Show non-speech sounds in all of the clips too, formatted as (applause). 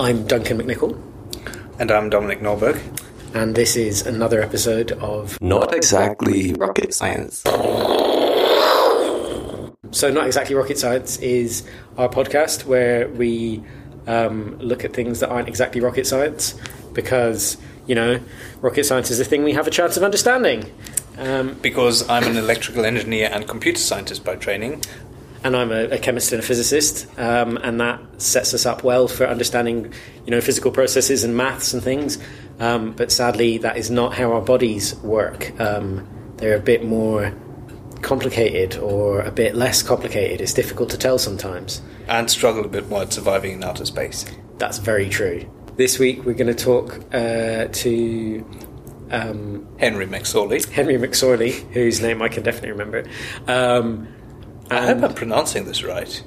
I'm Duncan McNichol, And I'm Dominic Norberg. and this is another episode of Not exactly rocket science. So, Not Exactly Rocket Science is our podcast where we um, look at things that aren't exactly rocket science because, you know, rocket science is a thing we have a chance of understanding. Um, Because I'm an electrical engineer and computer scientist by training. And I'm a, a chemist and a physicist, um, and that sets us up well for understanding, you know, physical processes and maths and things. Um, but sadly, that is not how our bodies work. Um, they're a bit more complicated or a bit less complicated. It's difficult to tell sometimes. And struggle a bit more at surviving in outer space. That's very true. This week, we're going to talk uh, to um, Henry McSorley. Henry McSorley, whose name I can definitely remember. I hope I'm pronouncing this right.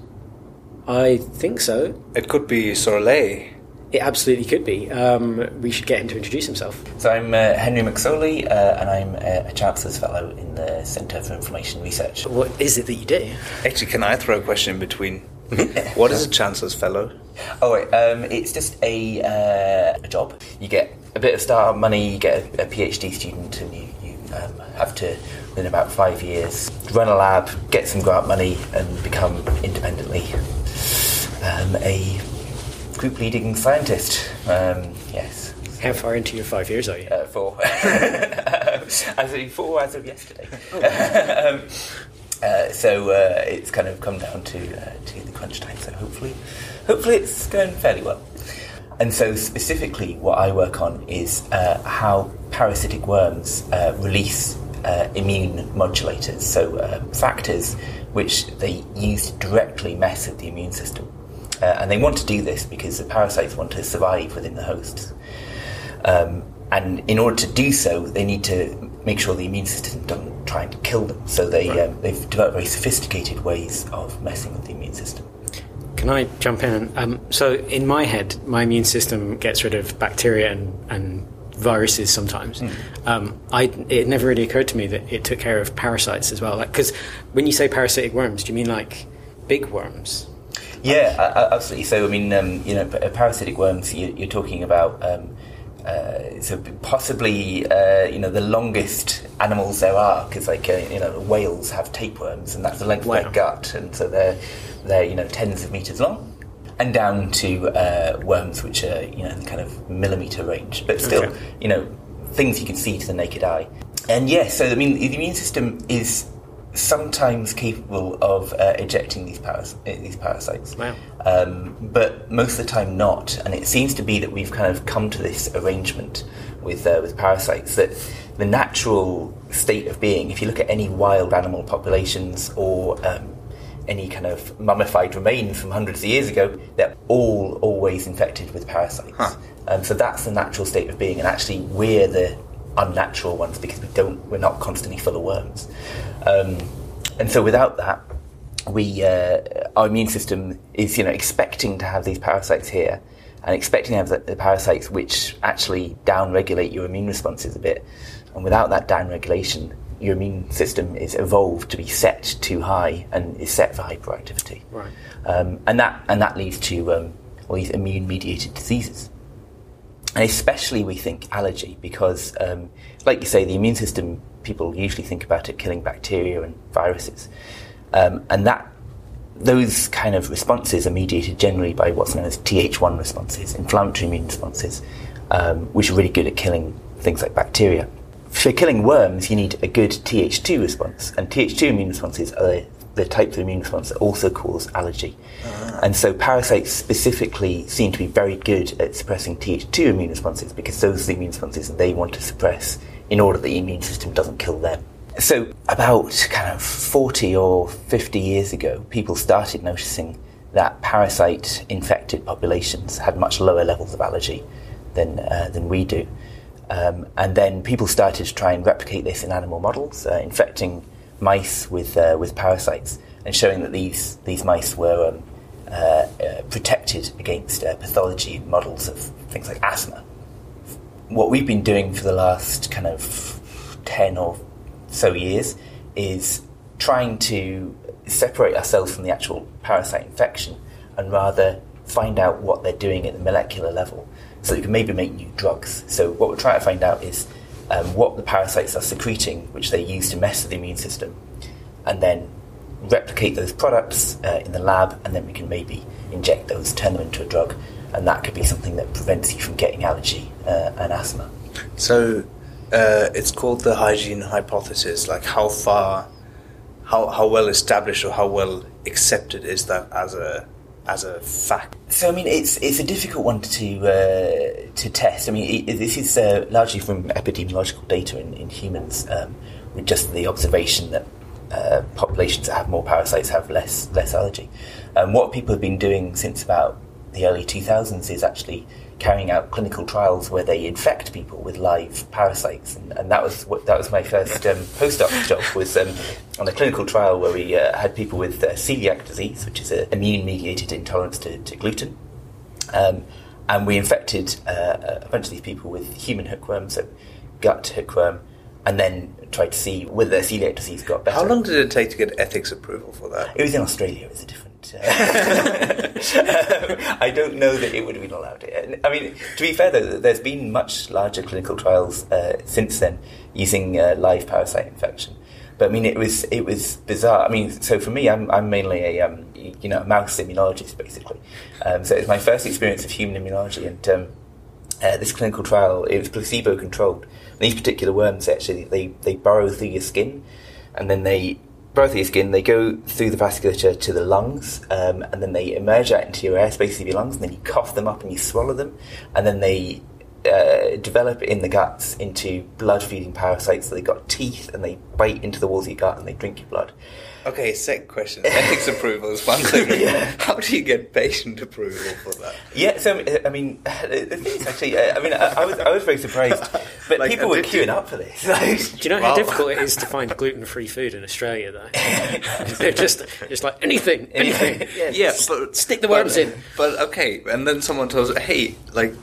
I think so. It could be Sorley. It absolutely could be. Um, we should get him to introduce himself. So I'm uh, Henry McSorley, uh, and I'm uh, a Chancellor's Fellow in the Centre for Information Research. What is it that you do? Actually, can I throw a question in between? (laughs) what is a Chancellor's Fellow? Oh wait, um, it's just a, uh, a job. You get a bit of startup money, you get a, a PhD student, and you, you um, have to, within about five years, run a lab, get some grant money, and become independently um, a group leading scientist. Um, yes. How far into your five years are you? Uh, four. (laughs) as of four as of yesterday. (laughs) um, uh, so uh, it's kind of come down to uh, to the crunch time. So hopefully, hopefully it's going fairly well. And so specifically, what I work on is uh, how parasitic worms uh, release uh, immune modulators, so uh, factors which they use to directly mess with the immune system. Uh, and they want to do this because the parasites want to survive within the hosts. Um, and in order to do so, they need to make sure the immune system doesn't try and kill them. So they, um, they've developed very sophisticated ways of messing with the immune system. Can I jump in? Um, so, in my head, my immune system gets rid of bacteria and, and viruses sometimes. Um, I, it never really occurred to me that it took care of parasites as well. Because when you say parasitic worms, do you mean like big worms? Yeah, a- absolutely. So, I mean, um, you know, parasitic worms, you, you're talking about. Um, uh, so possibly, uh, you know, the longest animals there are, because like uh, you know, whales have tapeworms, and that's the length Wow. of their gut, and so they're they're you know tens of meters long, and down to uh, worms which are you know in the kind of millimeter range, but still, Okay. you know, things you can see to the naked eye. And yes, so I mean, the immune system is sometimes capable of uh, ejecting these paras- uh, these parasites Wow. um, but most of the time not. And it seems to be that we've kind of come to this arrangement with uh, with parasites that the natural state of being, if you look at any wild animal populations or um, any kind of mummified remains from hundreds of years ago, they're all always infected with parasites. Um, so that's the natural state of being, and actually we're the unnatural ones because we don't, we're not constantly full of worms. Um, and so without that, we uh, our immune system is you know expecting to have these parasites here and expecting to have the, the parasites which actually downregulate your immune responses a bit and without that downregulation your immune system is evolved to be set too high and is set for hyperactivity Right. um, and that and that leads to um, all these immune mediated diseases and especially we think allergy because, um, like you say, the immune system. People usually think about it killing bacteria and viruses, um, and that those kind of responses are mediated generally by what's known as Th1 responses, inflammatory immune responses, um, which are really good at killing things like bacteria. For killing worms, you need a good Th2 response, and Th2 immune responses are the, the types of immune response that also cause allergy. And so parasites specifically seem to be very good at suppressing Th2 immune responses because those are the immune responses they want to suppress in order that the immune system doesn't kill them. So about kind of 40 or 50 years ago, people started noticing that parasite infected populations had much lower levels of allergy than, uh, than we do. Um, and then people started to try and replicate this in animal models, uh, infecting mice with, uh, with parasites and showing that these, these mice were um, uh, uh, protected against uh, pathology models of things like asthma. What we've been doing for the last kind of 10 or so years is trying to separate ourselves from the actual parasite infection and rather find out what they're doing at the molecular level, so you can maybe make new drugs. So what we're trying to find out is um, what the parasites are secreting, which they use to mess with the immune system, and then replicate those products uh, in the lab, and then we can maybe inject those, turn them into a drug, and that could be something that prevents you from getting allergy uh, and asthma. So uh, it's called the hygiene hypothesis. Like how far, how how well established or how well accepted is that as a as a fact? So I mean, it's it's a difficult one to uh, to test. I mean, it, this is uh, largely from epidemiological data in, in humans, um, with just the observation that uh, populations that have more parasites have less less allergy. Um, what people have been doing since about the early 2000s is actually carrying out clinical trials where they infect people with live parasites, and, and that was what, that was my first um, postdoc job was um, on a clinical trial where we uh, had people with uh, celiac disease, which is an immune-mediated intolerance to, to gluten, um, and we infected uh, a bunch of these people with human hookworm, so gut hookworm, and then tried to see whether their celiac disease got better. How long did it take to get ethics approval for that? It was in Australia. It was a different. (laughs) I don't know that it would have been allowed. I mean, to be fair, though, there's been much larger clinical trials uh, since then using uh, live parasite infection. But I mean, it was it was bizarre. I mean, so for me, I'm I'm mainly a um, you know mouse immunologist basically. Um, so it's my first experience of human immunology, and um, uh, this clinical trial it was placebo controlled. These particular worms actually they they burrow through your skin, and then they your skin. They go through the vasculature to the lungs, um, and then they emerge out into your airspace of your lungs, and then you cough them up and you swallow them, and then they uh, develop in the guts into blood-feeding parasites. So they got teeth, and they bite into the walls of your gut, and they drink your blood. Okay, second question. Ethics approval is one thing. (laughs) Yeah. How do you get patient approval for that? Yeah, so I mean, (laughs) the thing is actually, uh, I mean, I, I was I was very surprised, (laughs) but Like, people were did you- queuing up for this. Like, Do you know how Wow. difficult it is to find gluten-free food in Australia, though? They're just just like anything, anything. Yeah, but stick the worms but, in. But okay, and then someone tells, hey, like,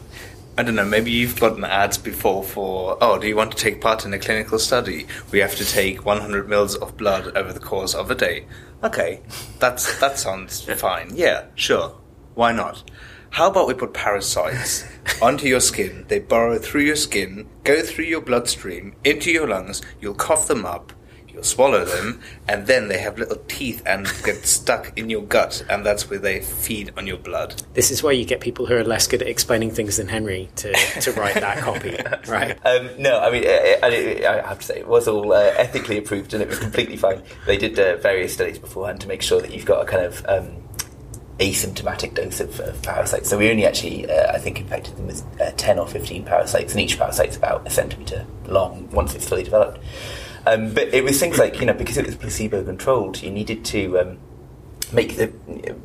I don't know, maybe you've gotten ads before for, oh, do you want to take part in a clinical study? We have to take 100 mils of blood over the course of a day. Okay, that's that sounds fine. Yeah, sure. Why not? How about we put parasites (laughs) onto your skin? They burrow through your skin, go through your bloodstream, into your lungs. You'll cough them up. You'll swallow them, and then they have little teeth and get (laughs) stuck in your gut, and that's where they feed on your blood. This is why you get people who are less good at explaining things than Henry to, to write that copy, (laughs) right? Um, no, I mean, uh, I, I have to say, it was all uh, ethically approved and it was completely fine. They did uh, various studies beforehand to make sure that you've got a kind of um, asymptomatic dose of, of parasites. So we only actually, uh, I think, infected them with uh, 10 or 15 parasites, and each parasite's about a centimetre long once it's fully developed. Um, but it was things like, you know, because it was placebo controlled, you needed to um, make the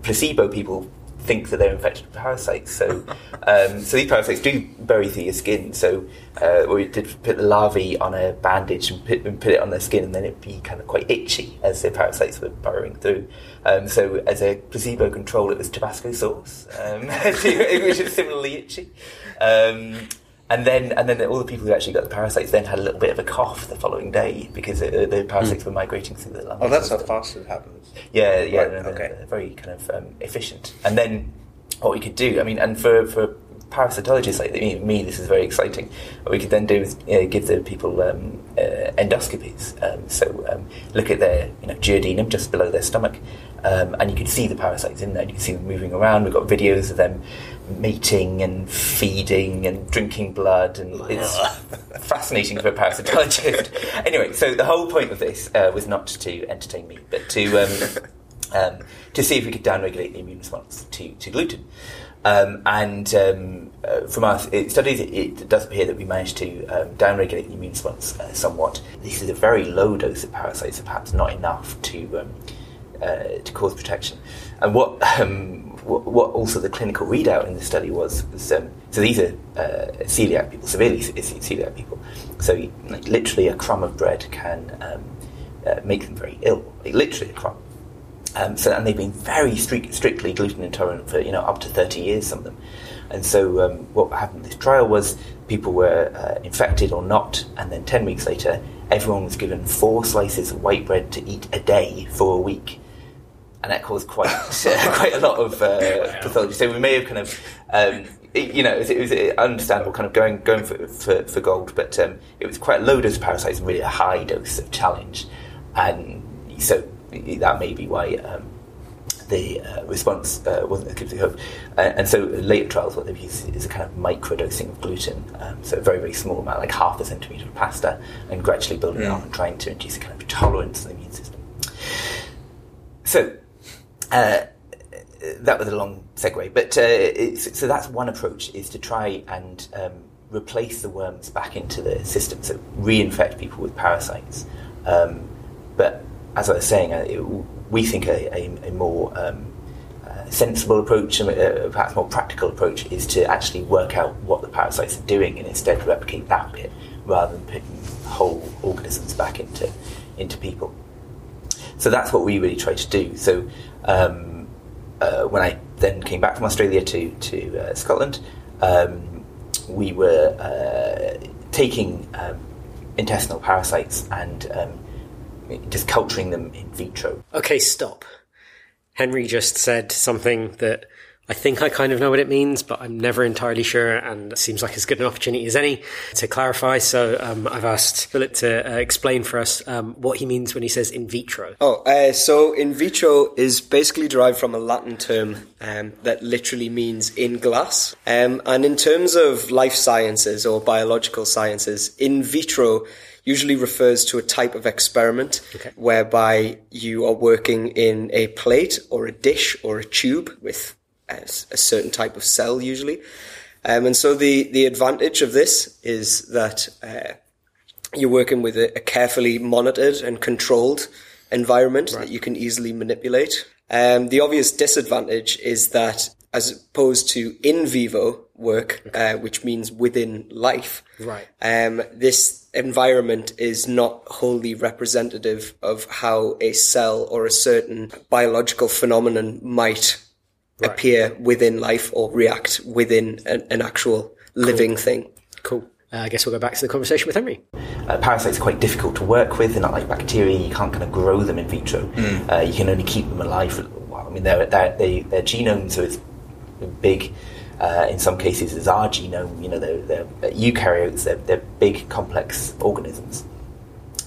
placebo people think that they're infected with parasites. So, (laughs) um, so these parasites do bury through your skin. So, uh, we did put the larvae on a bandage and put, and put it on their skin, and then it'd be kind of quite itchy as the parasites were burrowing through. Um, so, as a placebo control, it was Tabasco sauce, um, (laughs) which is similarly itchy. And then, and then all the people who actually got the parasites then had a little bit of a cough the following day because uh, the parasites were migrating through the lungs. Oh, that's how fast it happens. Yeah, yeah, Right, no, no, okay. they're very kind of um, efficient. And then what we could do, I mean, and for for parasitologists like me, me this is very exciting. What we could then do is uh, give the people um, uh, endoscopies. Um, so um, look at their you know duodenum just below their stomach, um, and you can see the parasites in there. You can see them moving around. We've got videos of them mating and feeding and drinking blood, and it's fascinating for a parasitologist. (laughs) anyway, so the whole point of this uh, was not to entertain me, but to um, (laughs) um, to see if we could downregulate the immune response to, to gluten. Um, and um, uh, from our studies, it, it does appear that we managed to um, downregulate the immune response uh, somewhat. This is a very low dose of parasites, so perhaps not enough to um, uh, to cause protection. And what, um, what what also the clinical readout in the study was was um, so these are uh, celiac people, severely celiac people. So like, literally a crumb of bread can um, uh, make them very ill. Like, literally a crumb. Um, so, and they've been very strict, strictly gluten intolerant for you know up to thirty years, some of them. And so, um, what happened in this trial was people were uh, infected or not, and then ten weeks later, everyone was given four slices of white bread to eat a day for a week. And that caused quite (laughs) quite a lot of uh, pathology. So we may have kind of, um, you know, it was, it was understandable kind of going going for for, for gold, but um, it was quite a low dose of parasites and really a high dose of challenge, and so that may be why. Um, the uh, response uh, wasn't as good as we hoped. Uh, and so later trials, what they've used is a kind of microdosing of gluten, um, so a very, very small amount, like half a centimetre of pasta, and gradually building it Mm. up and trying to induce a kind of tolerance in the immune system. So, uh, that was a long segue, but uh, so that's one approach is to try and um, replace the worms back into the system, so reinfect people with parasites. Um, but as I was saying, uh, it, we think a, a, a more um, uh, sensible approach, and uh, perhaps more practical approach, is to actually work out what the parasites are doing and instead replicate that bit rather than putting whole organisms back into into people. So that's what we really try to do. So um, uh, when I then came back from Australia to to uh, Scotland, um, we were uh, taking um, intestinal parasites and um, just culturing them in vitro. Okay, stop. Henry just said something that I think I kind of know what it means, but I'm never entirely sure, and it seems like as good an opportunity as any to clarify. So um, I've asked Philip to uh, explain for us um, what he means when he says in vitro. Oh, uh, so in vitro is basically derived from a Latin term um, that literally means in glass. Um, and in terms of life sciences or biological sciences, in vitro usually refers to a type of experiment whereby you are working in a plate or a dish or a tube with a, a certain type of cell usually. Um, and so the, the advantage of this is that uh, you're working with a, a carefully monitored and controlled environment that you can easily manipulate. Um, the obvious disadvantage is that as opposed to in vivo work, uh, which means within life, Right. um, this environment is not wholly representative of how a cell or a certain biological phenomenon might appear within life or react within an, an actual living thing. Cool. Uh, I guess we'll go back to the conversation with Henry. Uh, parasites are quite difficult to work with. They're not like bacteria. You can't kind of grow them in vitro. Uh, you can only keep them alive for a little while. I mean, they're, they're, they, their genomes are as big, uh, in some cases, as our genome. You know, they're, they're eukaryotes. They're, they're big, complex organisms.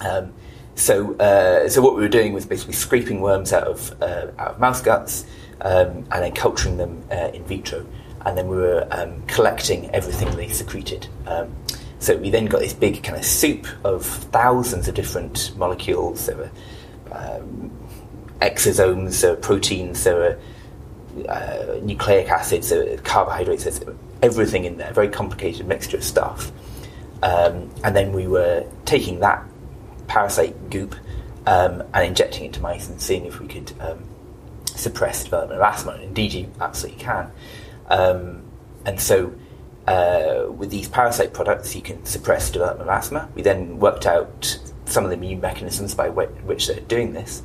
Um, so, uh, so what we were doing was basically scraping worms out of uh, out of mouse guts um, and then culturing them uh, in vitro, and then we were um, collecting everything they secreted. Um, so we then got this big kind of soup of thousands of different molecules. There were um, exosomes, there were proteins, there were uh, nucleic acids, there were carbohydrates, there's everything in there. Very complicated mixture of stuff. Um, and then we were taking that parasite goop um, and injecting it into mice and seeing if we could um, suppress development of asthma. And indeed, you absolutely can. Um, and so, uh, with these parasite products, you can suppress development of asthma. We then worked out some of the immune mechanisms by which they're doing this.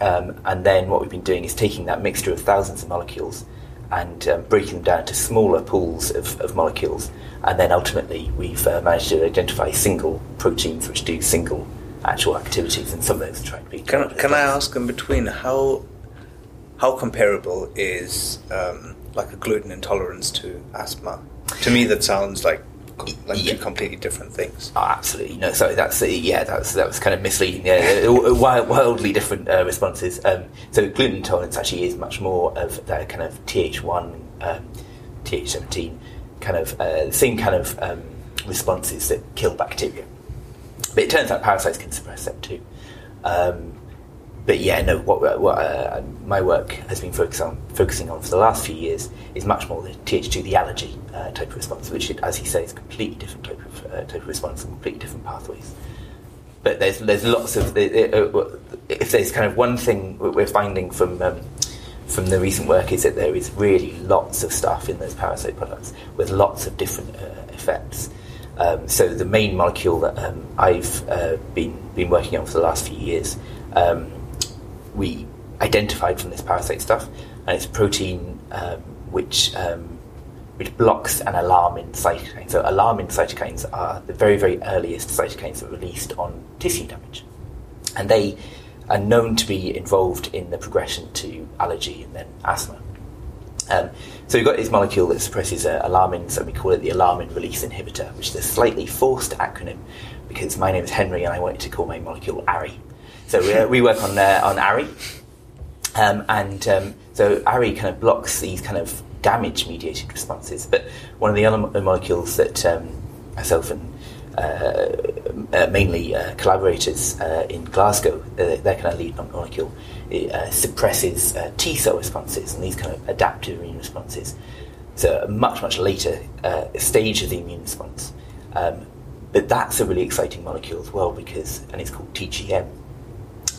Um, and then what we've been doing is taking that mixture of thousands of molecules and um, breaking them down to smaller pools of, of molecules. And then ultimately, we've uh, managed to identify single proteins which do single actual activities, and some of those are trying to be. Can, can I ask in between how how comparable is um, like a gluten intolerance to asthma? To me, that sounds like like Yeah. two completely different things. Oh, absolutely. No, sorry, that's the yeah, that was that was kind of misleading. Yeah, wildly different uh, responses. Um, so gluten intolerance actually is much more of that kind of Th1, um, Th17, kind of uh, the same kind of um, responses that kill bacteria. But it turns out parasites can suppress them too. Um, but yeah, no. What, what uh, my work has been focused on, focusing on for the last few years is much more the Th2, the allergy uh, type of response, which, as he says, is a completely different type of uh, type of response and completely different pathways. But there's there's lots of uh, uh, if there's kind of one thing we're finding from um, from the recent work is that there is really lots of stuff in those parasite products with lots of different uh, effects. Um, so the main molecule that um, I've uh, been been working on for the last few years, um, we identified from this parasite stuff, and it's protein um, which um, which blocks an alarmin cytokine. So alarmin cytokines are the very very earliest cytokines that are released on tissue damage, and they are known to be involved in the progression to allergy and then asthma. Um, so we've got this molecule that suppresses uh, alarmins, and we call it the alarmin release inhibitor, which is a slightly forced acronym because my name is Henry and I wanted to call my molecule ARI. So we, uh, we work on uh, on ARI, um, and um, so ARI kind of blocks these kind of damage-mediated responses. But one of the other molecules that um, myself and uh, uh, mainly uh, collaborators uh, in Glasgow, their kind of lead molecule, it, suppresses T cell responses and these kind of adaptive immune responses. So a much much later stage of the immune response. Um, but that's a really exciting molecule as well because, and it's called TGM,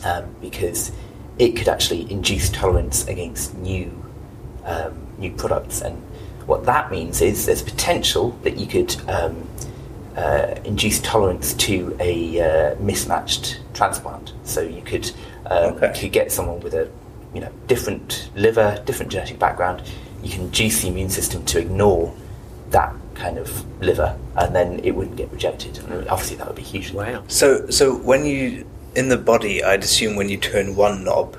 um, because it could actually induce tolerance against new um, new products. And what that means is there's potential that you could um, uh, induce tolerance to a uh, mismatched transplant. So you could um, okay. could get someone with a you know different liver, different genetic background. You can induce the immune system to ignore that kind of liver, and then it wouldn't get rejected. And obviously, that would be huge. Wow. So, so when you in the body, I'd assume when you turn one knob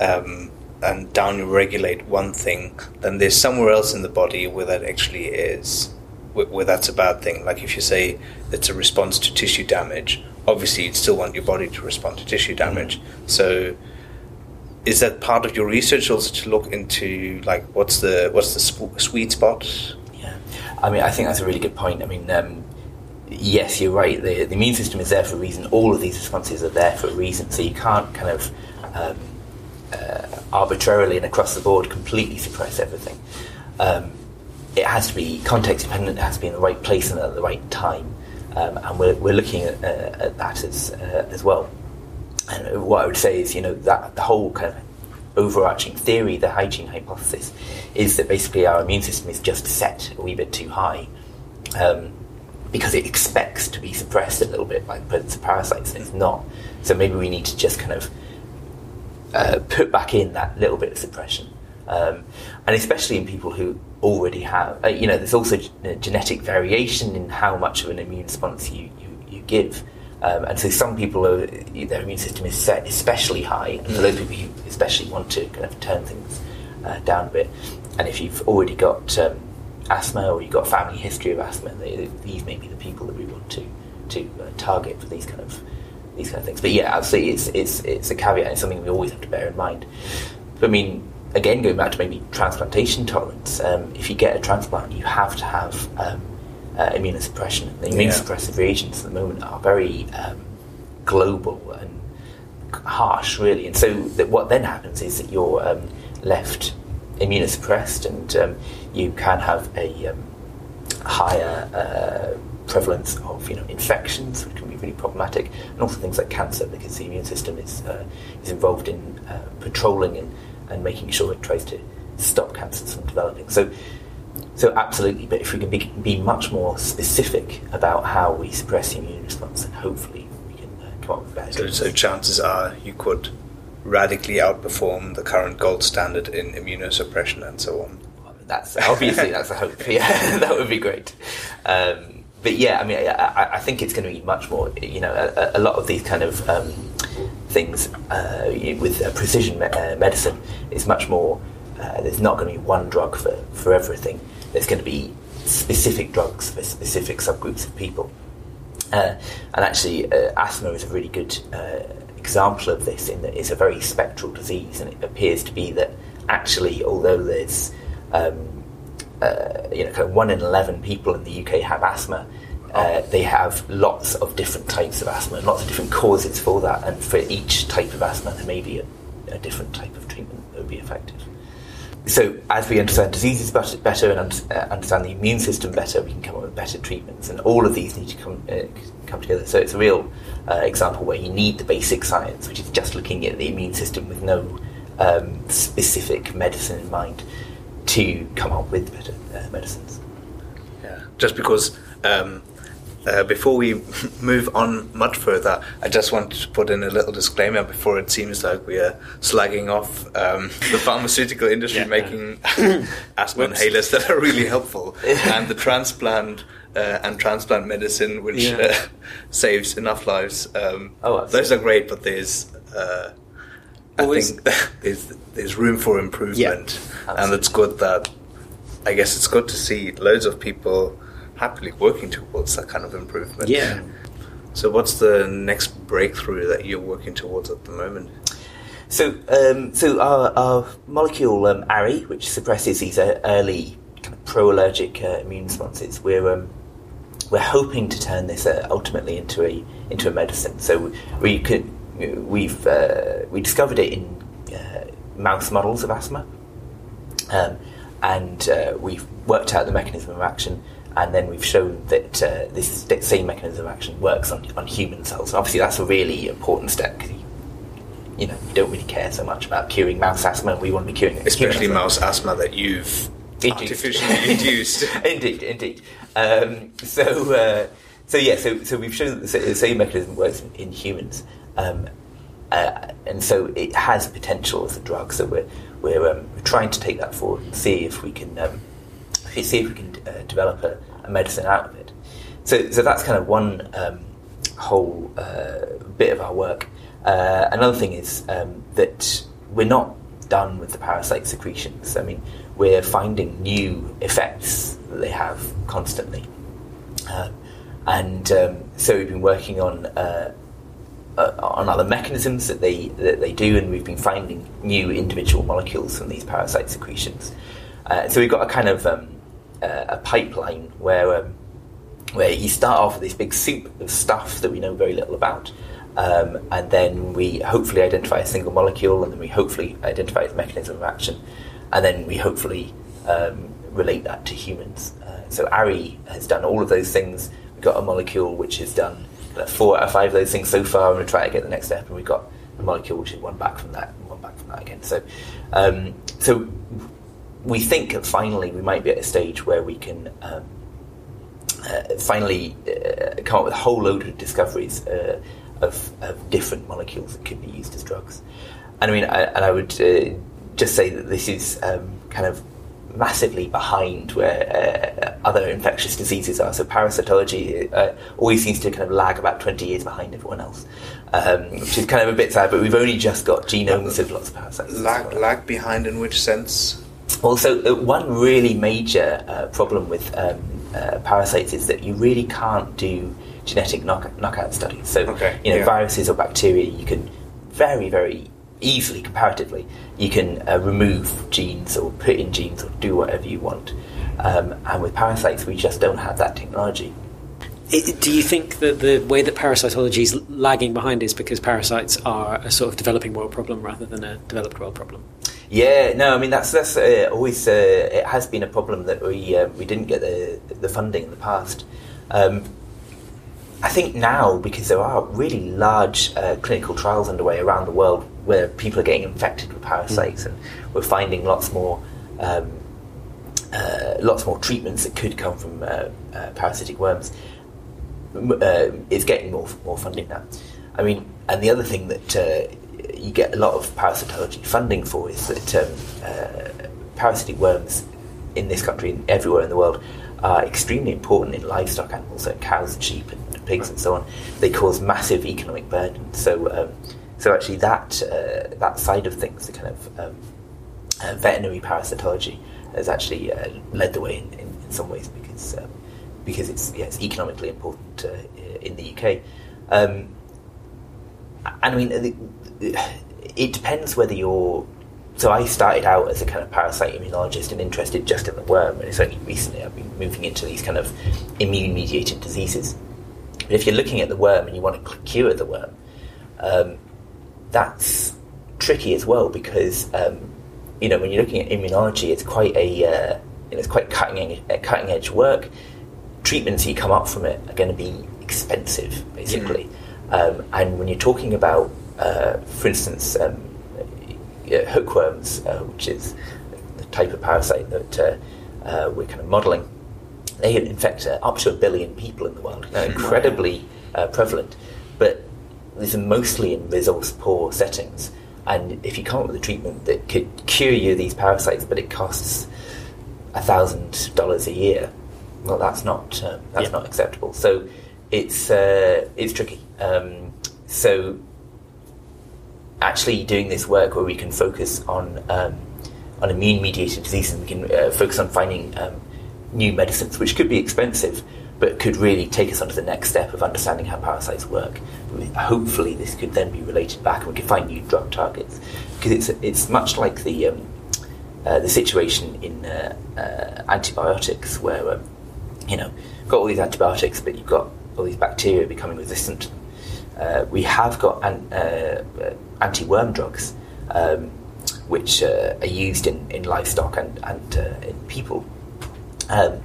um, and down you regulate one thing, then there's somewhere else in the body where that actually is, where, where that's a bad thing. Like if you say it's a response to tissue damage, obviously you'd still want your body to respond to tissue damage. So is that part of your research also to look into like what's the what's the sp- sweet spot? Yeah, I mean, I think that's a really good point. I mean, um, yes, you're right. The, the, immune system is there for a reason. All of these responses are there for a reason. So you can't kind of um, uh, arbitrarily and across the board completely suppress everything. Um, it has to be context dependent. It has to be in the right place and at the right time. Um, and we're, we're looking at, uh, at that as uh, as well. And what I would say is, you know, that the whole kind of overarching theory, the hygiene hypothesis, is that basically our immune system is just set a wee bit too high. Um, because it expects to be suppressed a little bit by the presence of parasites and it's not. So maybe we need to just kind of uh, put back in that little bit of suppression. Um, and especially in people who already have, uh, you know, there's also g- uh, genetic variation in how much of an immune response you, you, you give. Um, and so some people, are, their immune system is set especially high, and for those people who especially want to kind of turn things uh, down a bit. And if you've already got um, asthma or you've got a family history of asthma, they, these may be the people that we want to to uh, target for these kind of these kind of things. But yeah, absolutely, it's it's it's a caveat. It's something we always have to bear in mind. But I mean, again, going back to maybe transplantation tolerance. Um, if you get a transplant, you have to have um, uh, immunosuppression. The immunosuppressive yeah. reagents at the moment are very um, global and harsh, really. And so that what then happens is that you're um, left immunosuppressed, and um, you can have a um, higher uh, prevalence of you know infections, which can be really problematic, and also things like cancer, because the immune system is uh, is involved in uh, patrolling and, and making sure it tries to stop cancers from developing. So. So absolutely, but if we can be, be much more specific about how we suppress the immune response, then hopefully we can uh, come up with better. So, so chances are you could radically outperform the current gold standard in immunosuppression and so on. That's obviously that's a hope. (laughs) Yeah, (laughs) that would be great. Um, but yeah, I mean, I, I, think it's going to be much more. You know, a, a lot of these kind of um, things uh, with uh, precision me- uh, medicine is much more. Uh, there's not going to be one drug for, for everything. There's going to be specific drugs for specific subgroups of people. Uh, and actually, uh, asthma is a really good example of this in that it's a very spectral disease, and it appears to be that actually, although there's um, uh, you know, kind of one in eleven people in the UK have asthma. Uh, they have lots of different types of asthma, lots of different causes for that, and for each type of asthma, there may be a, a different type of treatment that would be effective. So, as we understand diseases better, and uh, understand the immune system better, we can come up with better treatments, and all of these need to come uh, come together. So, it's a real uh, example where you need the basic science, which is just looking at the immune system with no um, specific medicine in mind, to come up with better uh, medicines. Yeah, just because. Um, uh, before we (laughs) move on much further, I just want to put in a little disclaimer before it seems like we are slugging off um, (laughs) the pharmaceutical industry yeah, making (coughs) asthma inhalers that are really (laughs) helpful and the transplant uh, and transplant medicine, which yeah. uh, saves enough lives. Um, oh, those are great, but there's uh, I Always- think there's there's room for improvement, and it's good that I guess it's good to see loads of people happily working towards that kind of improvement. Yeah. So, what's the next breakthrough that you're working towards at the moment? So, um, so our, our molecule um, ARI, which suppresses these uh, early kind of pro-allergic uh, immune responses, we're um, we're hoping to turn this uh, ultimately into a into a medicine. So we could we've uh, we discovered it in uh, mouse models of asthma, um, and uh, we've worked out the mechanism of action. And then we've shown that uh, this same mechanism of action works on, on human cells. And obviously, that's a really important step because you you, know, you don't really care so much about curing mouse asthma. We want to be curing Especially mouse asthma that you've Induced. artificially (laughs) induced. indeed, indeed. Um, so, uh, so yeah, so so we've shown that the same mechanism works in, in humans, um, uh, and so it has potential as a drug. So we're we're, um, we're trying to take that forward and see if we can um, see if we can uh, develop a, a medicine out of it. So so that's kind of one um, whole uh, bit of our work. Uh, another thing is um, that we're not done with the parasite secretions. I mean, we're finding new effects that they have constantly. Um, and um, so we've been working on uh, uh, on other mechanisms that they that they do, and we've been finding new individual molecules from these parasite secretions. Uh, so we've got a kind of um, uh, a pipeline where um, where you start off with this big soup of stuff that we know very little about, um, and then we hopefully identify a single molecule, and then we hopefully identify its mechanism of action, and then we hopefully um, relate that to humans. Uh, so ARI has done all of those things. We've got a molecule which has done kind four out of five of those things so far. I'm going to try to get the next step, and we've got a molecule which is one back from that, and one back from that again. So, um, so we think that finally we might be at a stage where we can um, uh, finally uh, come up with a whole load of discoveries uh, of, of different molecules that could be used as drugs. And I mean, I, and I would uh, just say that this is um, kind of massively behind where uh, other infectious diseases are. So parasitology uh, always seems to kind of lag about 20 years behind everyone else, um, which is kind of a bit sad, but we've only just got genomes of lots of parasites. lag, well. lag behind in which sense? Also, uh, one really major uh, problem with um, uh, parasites is that you really can't do genetic knock- knockout studies. So, Okay, you know, yeah. viruses or bacteria, you can very, very easily, comparatively, you can uh, remove genes or put in genes or do whatever you want. Um, and with parasites, we just don't have that technology. I- Do you think that the way that parasitology is lagging behind is because parasites are a sort of developing world problem rather than a developed world problem? Yeah, no, I mean that's that's uh, always uh, it has been a problem that we uh, we didn't get the the funding in the past. Um, I think now because there are really large uh, clinical trials underway around the world where people are getting infected with parasites, and we're finding lots more. Um, uh, lots more treatments that could come from uh, uh, parasitic worms. Uh, it's getting more more funding now. I mean, and the other thing that uh, you get a lot of parasitology funding for is that um, uh, parasitic worms in this country and everywhere in the world are extremely important in livestock animals, so cows and sheep and pigs and so on. They cause massive economic burden. So, um, so actually, that uh, that side of things, the kind of um, uh, veterinary parasitology, has actually uh, led the way in, in, in some ways because um, because it's yeah, it's economically important uh, in the UK. Um, and I mean, it depends whether you're. So I started out as a kind of parasite immunologist and interested just in the worm, and it's only recently I've been moving into these kind of immune-mediated diseases. But if you're looking at the worm and you want to cure the worm, um, that's tricky as well because um, you know when you're looking at immunology, it's quite a uh, it's quite cutting edge, uh, cutting edge work. Treatments that come up from it are going to be expensive, basically. Um, and when you're talking about, uh, for instance, um, uh, hookworms, uh, which is the type of parasite that uh, uh, we're kind of modelling, they infect uh, up to a billion people in the world. They're incredibly uh, prevalent, but these are mostly in resource poor settings. And if you come up with a treatment that could cure you of these parasites, but it costs thousand dollars a year, well, that's not uh, that's Yeah. not acceptable. So it's uh, it's tricky. Um, so actually doing this work where we can focus on um, on immune mediated diseases. And we can uh, focus on finding um, new medicines, which could be expensive, but could really take us on to the next step of understanding how parasites work. Hopefully, this could then be related back, and we could find new drug targets because it's it's much like the um, uh, the situation in uh, uh, antibiotics, where um, you know got all these antibiotics, but you've got all these bacteria becoming resistant. Uh, we have got an, uh, anti-worm drugs, um, which are used in, in livestock and, and in people. Um,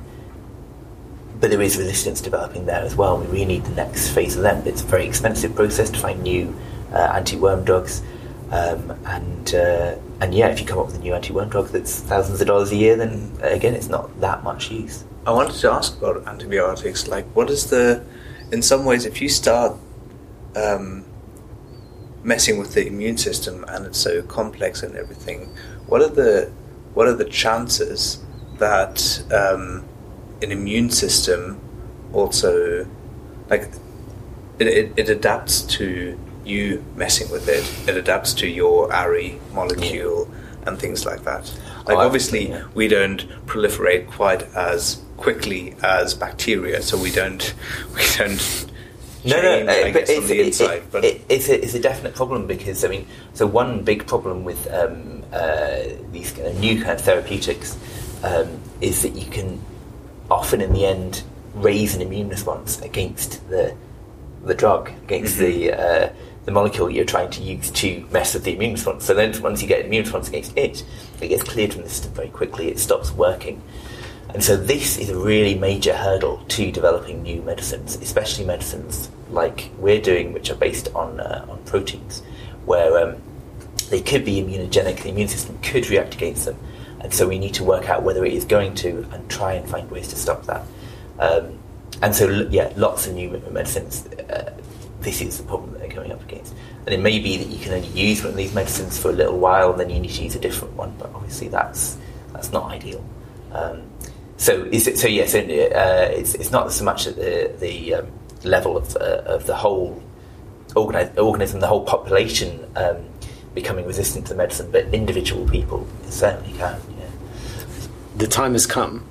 but there is resistance developing there as well. We really need the next phase of them. It's a very expensive process to find new uh, anti-worm drugs, um, and uh, and yeah, if you come up with a new anti-worm drug that's thousands of dollars a year, then again, it's not that much use. I wanted to ask about antibiotics. Like, what is the, in some ways, if you start um, messing with the immune system and it's so complex and everything, what are the what are the chances that um, an immune system also like it, it, it, adapts to you messing with it. It adapts to your ARI molecule yeah. and things like that. Like oh, obviously yeah. we don't proliferate quite as quickly as bacteria, so we don't (laughs) we don't no, no, uh, but it's, it, inside, it, but it, it's, a, it's a definite problem because I mean, so one big problem with um, uh, these kind of new kind of therapeutics um, is that you can often, in the end, raise an immune response against the the drug, against mm-hmm. the uh, the molecule you're trying to use to mess with the immune response. So then, once you get an immune response against it, it gets cleared from the system very quickly. It stops working. And so this is a really major hurdle to developing new medicines, especially medicines like we're doing, which are based on uh, on proteins, where um, they could be immunogenic. The immune system could react against them, and so we need to work out whether it is going to, and try and find ways to stop that. Um, and so, yeah, lots of new medicines. Uh, this is the problem that they're coming up against. And it may be that you can only use one of these medicines for a little while, and then you need to use a different one. But obviously, that's that's not ideal. Um, so is it, so yes, yeah, uh, it's, it's not so much at the the um, level of, uh, of the whole organi- organism, the whole population um, becoming resistant to the medicine, but individual people certainly can. Yeah. The time has come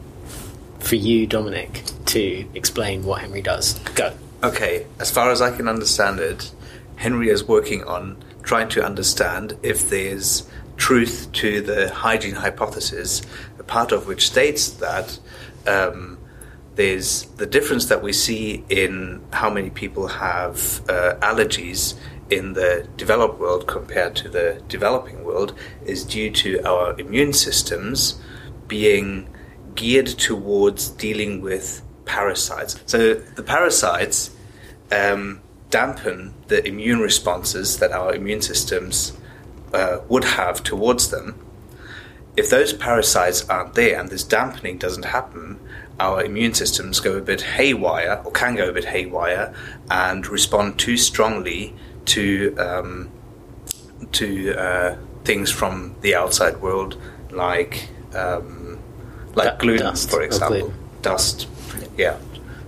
for you, Dominic, to explain what Henry does. Go. Okay, as far as I can understand it, Henry is working on trying to understand if there's truth to the hygiene hypothesis, a part of which states that um, there's the difference that we see in how many people have uh, allergies in the developed world compared to the developing world is due to our immune systems being geared towards dealing with parasites. So the parasites um, dampen the immune responses that our immune systems uh, would have towards them. If those parasites aren't there and this dampening doesn't happen, our immune systems go a bit haywire, or can go a bit haywire, and respond too strongly to um, to uh, things from the outside world, like um, like gluten, dust, for example, dust, yeah,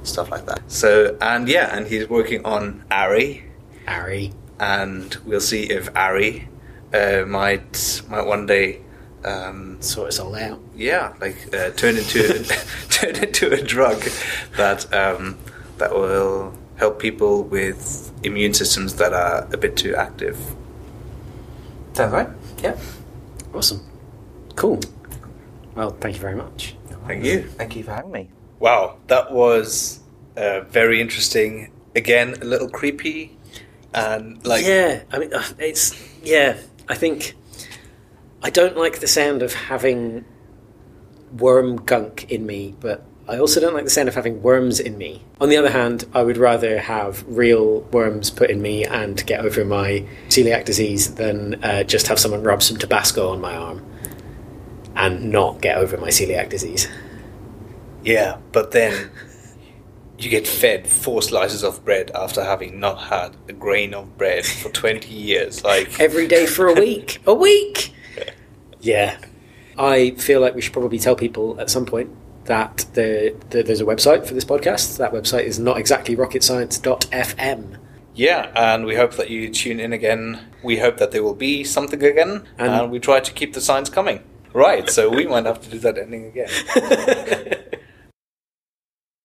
stuff like that. So and yeah, and he's working on ARI, ARI, and we'll see if ARI uh, might might one day um, sort us all out. Yeah, like uh, turn into (laughs) (laughs) turn into a drug that um, that will help people with immune systems that are a bit too active. Sounds right. Yeah. Awesome. Cool. Well, thank you very much. Thank you. Thank you for having me. Wow, that was uh, very interesting. Again, a little creepy, and like yeah, I mean, uh, it's yeah. I think I don't like the sound of having worm gunk in me, but I also don't like the sound of having worms in me. On the other hand, I would rather have real worms put in me and get over my celiac disease than uh, just have someone rub some Tabasco on my arm and not get over my celiac disease. Yeah, but then you get fed four slices of bread after having not had a grain of bread for 20 years. Like every day for a week. a week! Yeah. I feel like we should probably tell people at some point that the, the, there's a website for this podcast. That website is not exactly rocketscience.fm. Yeah, and we hope that you tune in again. We hope that there will be something again, and, And- we try to keep the science coming. Right, so we might have to do that ending again. (laughs)